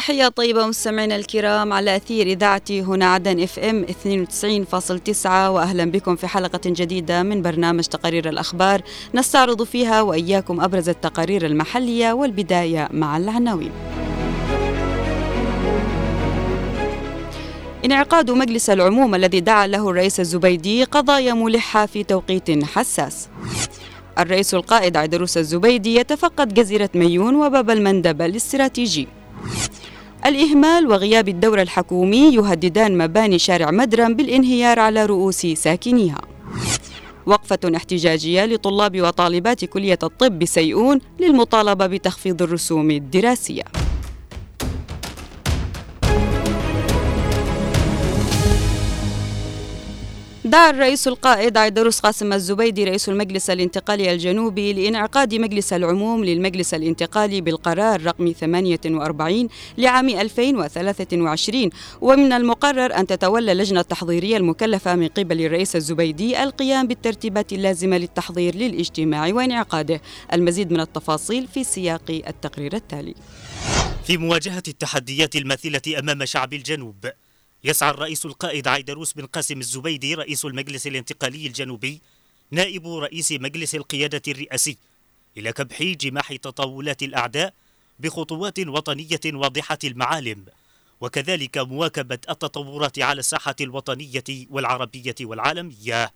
تحية طيبة مستمعينا الكرام على أثير إذاعتي هنا عدن إف إم 92.9 وأهلا بكم في حلقة جديدة من برنامج تقارير الأخبار نستعرض فيها وإياكم أبرز التقارير المحلية والبداية مع العناوين. انعقاد مجلس العموم الذي دعا له الرئيس الزبيدي قضايا ملحة في توقيت حساس. الرئيس القائد عيدروس الزبيدي يتفقد جزيرة ميون وباب المندب الاستراتيجي. الإهمال وغياب الدور الحكومي يهددان مباني شارع مدرم بالانهيار على رؤوس ساكنيها. وقفة احتجاجية لطلاب وطالبات كلية الطب بسيئون للمطالبة بتخفيض الرسوم الدراسية. دعا الرئيس القائد عيدروس قاسم الزبيدي رئيس المجلس الانتقالي الجنوبي لإنعقاد مجلس العموم للمجلس الانتقالي بالقرار رقم 48 لعام 2023 ومن المقرر أن تتولى اللجنة التحضيرية المكلفة من قبل الرئيس الزبيدي القيام بالترتيبات اللازمة للتحضير للاجتماع وانعقاده. المزيد من التفاصيل في سياق التقرير التالي. في مواجهة التحديات الماثلة أمام شعب الجنوب يسعى الرئيس القائد عيدروس بن قاسم الزبيدي رئيس المجلس الانتقالي الجنوبي نائب رئيس مجلس القيادة الرئاسي إلى كبح جماح تطاولات الأعداء بخطوات وطنية واضحة المعالم وكذلك مواكبة التطورات على الساحة الوطنية والعربية والعالمية.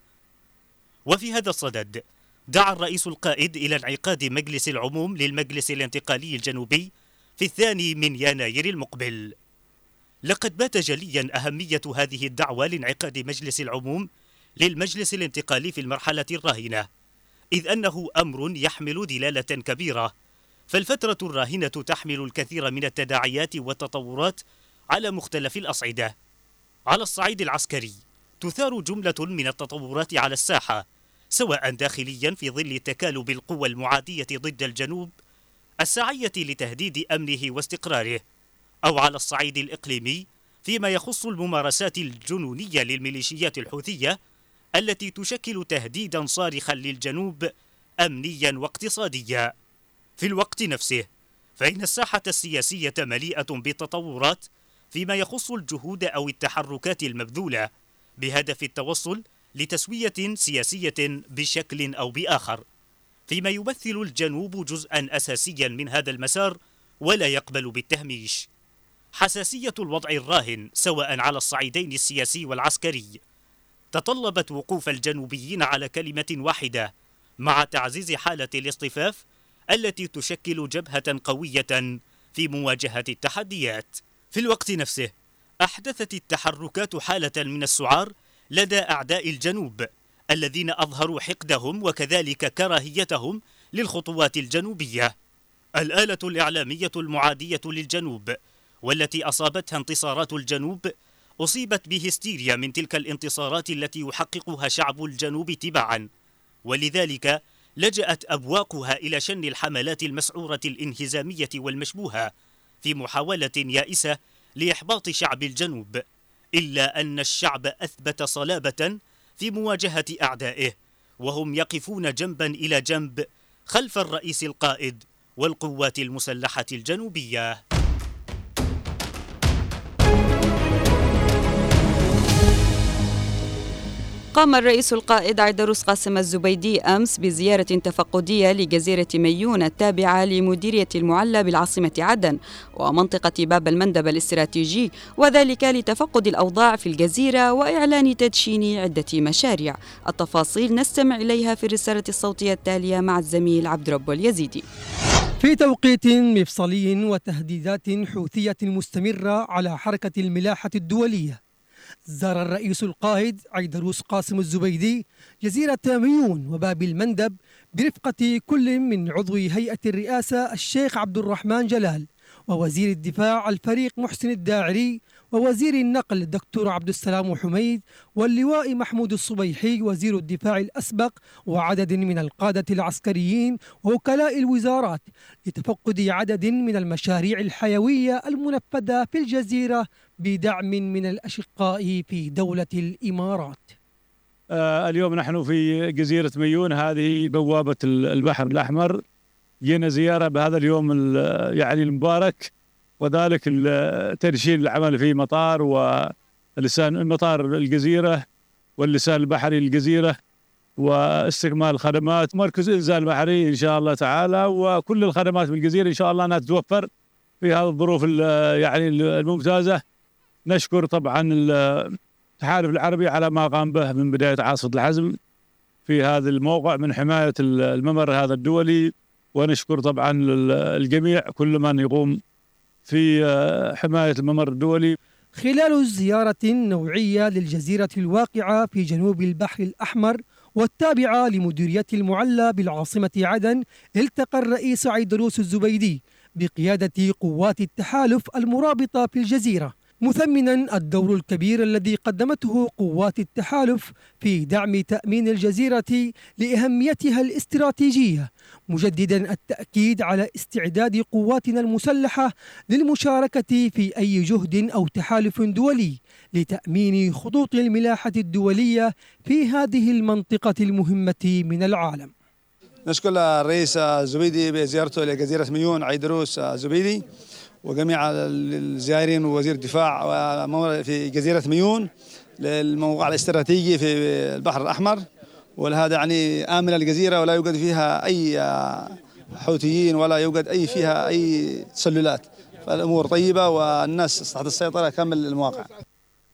وفي هذا الصدد دعا الرئيس القائد إلى انعقاد مجلس العموم للمجلس الانتقالي الجنوبي في الثاني من يناير المقبل. لقد بات جليا أهمية هذه الدعوة لانعقاد مجلس العموم للمجلس الانتقالي في المرحلة الراهنة إذ أنه أمر يحمل دلالة كبيرة. فالفترة الراهنة تحمل الكثير من التداعيات والتطورات على مختلف الأصعدة. على الصعيد العسكري تثار جملة من التطورات على الساحة سواء داخليا في ظل تكالب القوى المعادية ضد الجنوب الساعية لتهديد أمنه واستقراره. أو على الصعيد الإقليمي فيما يخص الممارسات الجنونية للميليشيات الحوثية التي تشكل تهديدا صارخا للجنوب أمنيا واقتصاديا. في الوقت نفسه فإن الساحة السياسية مليئة بالتطورات فيما يخص الجهود أو التحركات المبذولة بهدف التوصل لتسوية سياسية بشكل أو بآخر. فيما يمثل الجنوب جزءا أساسيا من هذا المسار ولا يقبل بالتهميش. حساسية الوضع الراهن سواء على الصعيدين السياسي والعسكري تطلبت وقوف الجنوبيين على كلمة واحدة مع تعزيز حالة الاصطفاف التي تشكل جبهة قوية في مواجهة التحديات. في الوقت نفسه أحدثت التحركات حالة من السعار لدى أعداء الجنوب الذين أظهروا حقدهم وكذلك كراهيتهم للخطوات الجنوبية. الآلة الإعلامية المعادية للجنوب والتي أصابتها انتصارات الجنوب أصيبت بهستيريا من تلك الانتصارات التي يحققها شعب الجنوب تباعا ولذلك لجأت أبواقها إلى شن الحملات المسعورة الإنهزامية والمشبوهة في محاولة يائسة لإحباط شعب الجنوب إلا أن الشعب أثبت صلابة في مواجهة أعدائه وهم يقفون جنبا إلى جنب خلف الرئيس القائد والقوات المسلحة الجنوبية. قام الرئيس القائد عيدروس قاسم الزبيدي أمس بزيارة تفقدية لجزيرة ميون التابعة لمديرية المعلى بالعاصمة عدن ومنطقة باب المندب الاستراتيجي وذلك لتفقد الأوضاع في الجزيرة وإعلان تدشين عدة مشاريع. التفاصيل نستمع إليها في الرسالة الصوتية التالية مع الزميل عبد رب اليزيدي. في توقيت مفصلي وتهديدات حوثية مستمرة على حركة الملاحة الدولية زار الرئيس القائد عيدروس قاسم الزبيدي جزيرة ميون وباب المندب برفقة كل من عضو هيئة الرئاسة الشيخ عبد الرحمن جلال ووزير الدفاع الفريق محسن الداعري ووزير النقل الدكتور عبد السلام حميد واللواء محمود الصبيحي وزير الدفاع الأسبق وعدد من القادة العسكريين ووكلاء الوزارات لتفقد عدد من المشاريع الحيوية المنفذة في الجزيرة بدعم من الأشقاء في دولة الإمارات. آه اليوم نحن في جزيرة ميون هذه بوابة البحر الأحمر. جينا زيارة بهذا اليوم يعني المبارك وذلك ترشيد العمل في مطار ولسان مطار الجزيرة واللسان البحري للجزيرة واستكمال الخدمات مركز انزال البحري إن شاء الله تعالى وكل الخدمات في الجزيرة إن شاء الله أنها تتوفر في هذه الظروف يعني الممتازة. نشكر طبعا التحالف العربي على ما قام به من بداية عاصفة الحزم في هذا الموقع من حماية الممر هذا الدولي. ونشكر طبعا الجميع كل من يقوم في حماية الممر الدولي. خلال زيارة نوعية للجزيرة الواقعة في جنوب البحر الأحمر والتابعة لمديرية المعلى بالعاصمة عدن التقى الرئيس عيدروس الزبيدي بقيادة قوات التحالف المرابطة في الجزيرة. مثمنا الدور الكبير الذي قدمته قوات التحالف في دعم تأمين الجزيرة لأهميتها الاستراتيجية مجددا التأكيد على استعداد قواتنا المسلحة للمشاركة في أي جهد أو تحالف دولي لتأمين خطوط الملاحة الدولية في هذه المنطقة المهمة من العالم. نشكر الرئيس الزبيدي بزيارته لجزيرة ميون عيدروس الزبيدي وجميع الزائرين ووزير الدفاع في جزيرة ميون للموقع الاستراتيجي في البحر الأحمر. ولهذا يعني آمنة الجزيرة ولا يوجد فيها أي حوثيين ولا يوجد أي فيها أي تسللات. فالأمور طيبة والناس تحت السيطرة كامل المواقع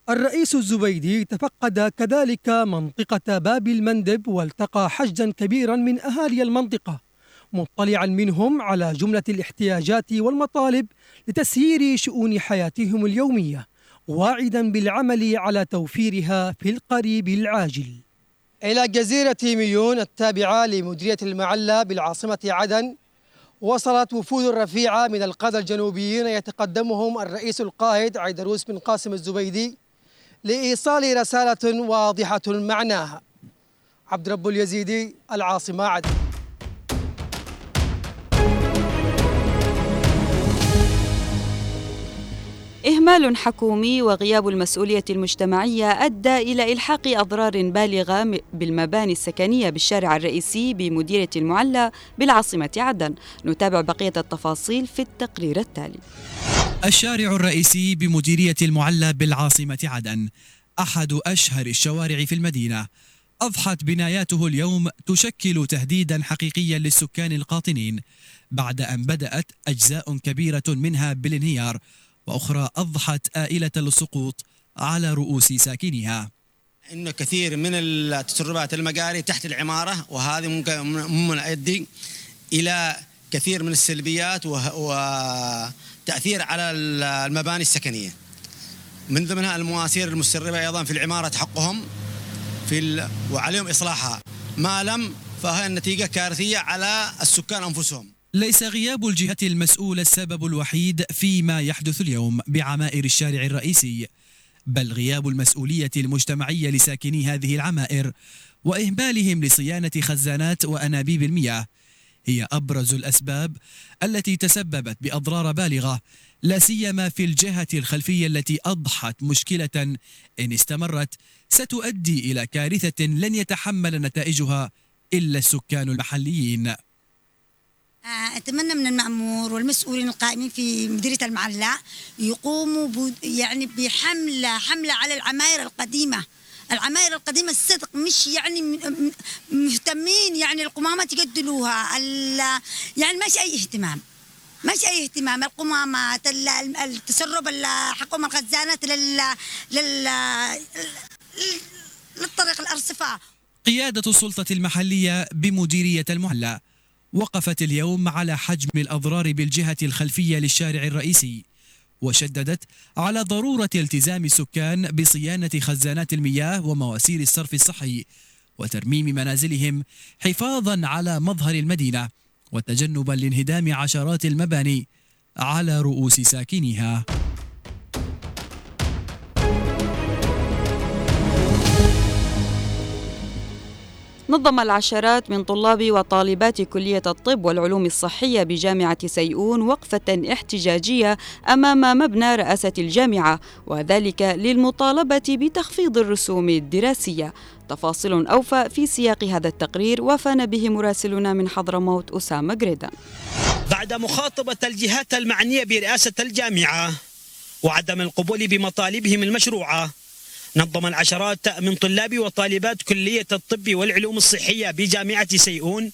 الرئيس الزبيدي تفقد كذلك منطقة باب المندب والتقى حشدا كبيرا من أهالي المنطقة. مطلعا منهم على جملة الاحتياجات والمطالب لتسيير شؤون حياتهم اليومية واعدا بالعمل على توفيرها في القريب العاجل. إلى جزيرة ميون التابعة لمديرية المعلى بالعاصمة عدن وصلت وفود رفيعة من القادة الجنوبيين يتقدمهم الرئيس القائد عيدروس بن قاسم الزبيدي لإيصال رسالة واضحة معناها. عبد رب اليزيدي العاصمة عدن. إهمال حكومي وغياب المسؤولية المجتمعية أدى إلى إلحاق أضرار بالغة بالمباني السكنية بالشارع الرئيسي بمديرية المعلى بالعاصمة عدن. نتابع بقية التفاصيل في التقرير التالي. الشارع الرئيسي بمديرية المعلى بالعاصمة عدن أحد أشهر الشوارع في المدينة. أضحت بناياته اليوم تشكل تهديدا حقيقيا للسكان القاطنين بعد أن بدأت أجزاء كبيرة منها بالانهيار وأخرى أضحت آئلة السقوط على رؤوس ساكنها انه كثير من التسربات المقاري تحت العمارة وهذه ممكن ممكن يؤدي إلى كثير من السلبيات وتأثير على المباني السكنية. من ضمنها المواسير المسربه أيضا في العمارة حقهم في وعليهم إصلاحها ما لم فهي النتيجة كارثية على السكان أنفسهم. ليس غياب الجهة المسؤولة السبب الوحيد فيما يحدث اليوم بعمائر الشارع الرئيسي بل غياب المسؤولية المجتمعية لساكني هذه العمائر وإهمالهم لصيانة خزانات وأنابيب المياه. هي أبرز الأسباب التي تسببت بأضرار بالغة لا سيما في الجهة الخلفية التي أضحت مشكلة إن استمرت ستؤدي إلى كارثة لن يتحمل نتائجها إلا السكان المحليين. أتمنى من المأمور والمسؤولين القائمين في مديرية المعلى يقوموا يعني بحملة حملة على العماير القديمة. العماير القديمة الصدق مش يعني مهتمين يعني القمامات يقدلوها يعني ماشي أي اهتمام. ماشي أي اهتمام. القمامات التسرب حقهم الخزانات لل لل للطريق الأرصفة. قيادة السلطة المحلية بمديرية المعلى وقفت اليوم على حجم الأضرار بالجهة الخلفية للشارع الرئيسي وشددت على ضرورة التزام السكان بصيانة خزانات المياه ومواسير الصرف الصحي وترميم منازلهم حفاظا على مظهر المدينة وتجنبا لانهدام عشرات المباني على رؤوس ساكنيها. نظم العشرات من طلاب وطالبات كلية الطب والعلوم الصحية بجامعة سيئون وقفة احتجاجية أمام مبنى رئاسة الجامعة وذلك للمطالبة بتخفيض الرسوم الدراسية. تفاصيل أوفى في سياق هذا التقرير وفان به مراسلنا من حضرموت أسامة جريدان بعد مخاطبة الجهات المعنية برئاسة الجامعة وعدم القبول بمطالبهم المشروعة نظم العشرات من طلاب وطالبات كلية الطب والعلوم الصحية بجامعة سيئون.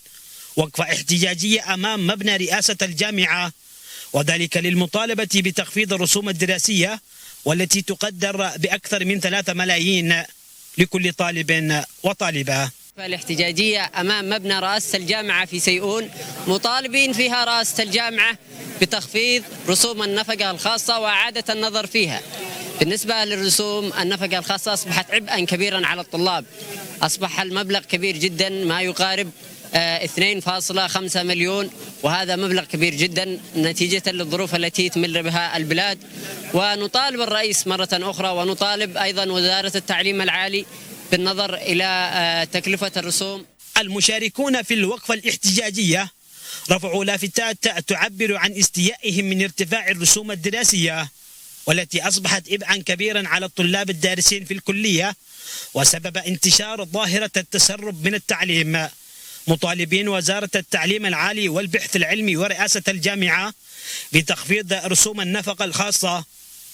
وقفة احتجاجية أمام مبنى رئاسة الجامعة. وذلك للمطالبة بتخفيض الرسوم الدراسية والتي تقدر بأكثر من ثلاثة ملايين لكل طالب وطالبة. الاحتجاجية أمام مبنى رئاسة الجامعة في سيئون. مطالبين فيها رئاسة الجامعة بتخفيض رسوم النفقة الخاصة وإعادة النظر فيها. بالنسبة للرسوم النفقة الخاصة أصبحت عبئا كبيرا على الطلاب. أصبح المبلغ كبير جدا ما يقارب 2.5 مليون وهذا مبلغ كبير جدا نتيجة للظروف التي تمر بها البلاد. ونطالب الرئيس مرة أخرى ونطالب أيضا وزارة التعليم العالي بالنظر إلى آه، تكلفة الرسوم. المشاركون في الوقفة الاحتجاجية رفعوا لافتات تعبر عن استيائهم من ارتفاع الرسوم الدراسية. والتي أصبحت إبعا كبيرا على الطلاب الدارسين في الكلية وسبب انتشار ظاهرة التسرب من التعليم. مطالبين وزارة التعليم العالي والبحث العلمي ورئاسة الجامعة بتخفيض رسوم النفقة الخاصة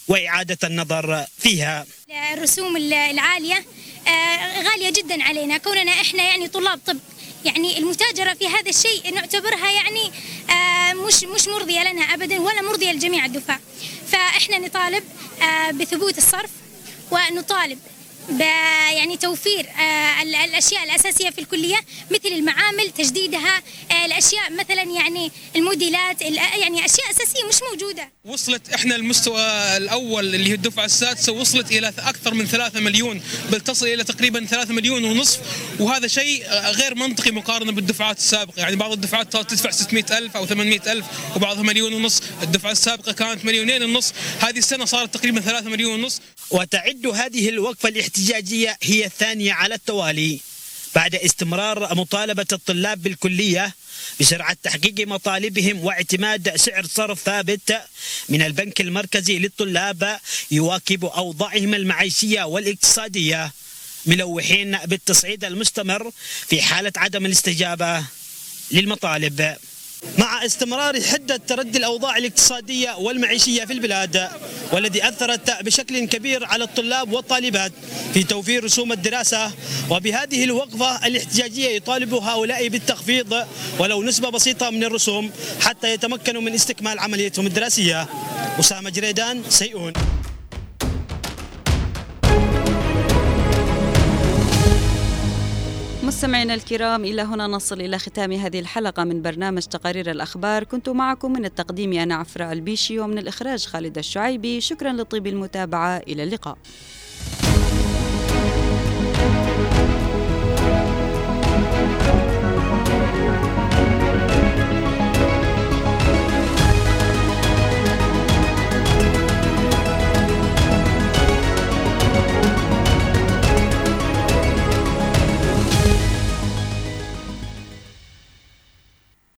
وإعادة النظر فيها. الرسوم العالية آه، غالية جدا علينا. كوننا إحنا يعني طلاب طب يعني المتاجرة في هذا الشيء نعتبرها يعني آه، مش مش مرضية لنا أبدا ولا مرضية لجميع الدفاع. فإحنا نطالب آه، بثبوت الصرف ونطالب يعني توفير آه، الأشياء الأساسية في الكلية مثل المعامل تجديدها آه، الأشياء مثلا يعني الموديلات يعني أشياء أساسية مش موجودة. وصلت إحنا المستوى الأول اللي هي الدفعة السادسة وصلت إلى أكثر من 3 مليون بل تصل إلى تقريبا 3 مليون ونصف وهذا شيء آه، غير منطقي مقارنة بالدفعات السابقة. يعني بعض الدفعات تدفع 600 ألف أو 800 ألف وبعضها مليون ونص الدفعة السابقة كانت مليونين ونص هذه السنة صارت تقريبا 3 مليون ونص وتعد هذه الوقفة الاحتجاجية هي الثانية على التوالي. بعد استمرار مطالبة الطلاب بالكلية بسرعة تحقيق مطالبهم واعتماد سعر صرف ثابت من البنك المركزي للطلاب يواكب أوضاعهم المعيشية والاقتصادية ملوحين بالتصعيد المستمر في حالة عدم الاستجابة للمطالب. مع استمرار حدة تردي الأوضاع الاقتصادية والمعيشية في البلاد والذي أثرت بشكل كبير على الطلاب والطالبات في توفير رسوم الدراسة. وبهذه الوقفة الاحتجاجية يطالب هؤلاء بالتخفيض ولو نسبة بسيطة من الرسوم حتى يتمكنوا من استكمال عمليتهم الدراسية. أسامة جريدان سيئون. مستمعينا الكرام إلى هنا نصل إلى ختام هذه الحلقة من برنامج تقارير الأخبار. كنت معكم من التقديم أنا عفراء البيشي ومن الإخراج خالد الشعيبي. شكرا لطيب المتابعة إلى اللقاء.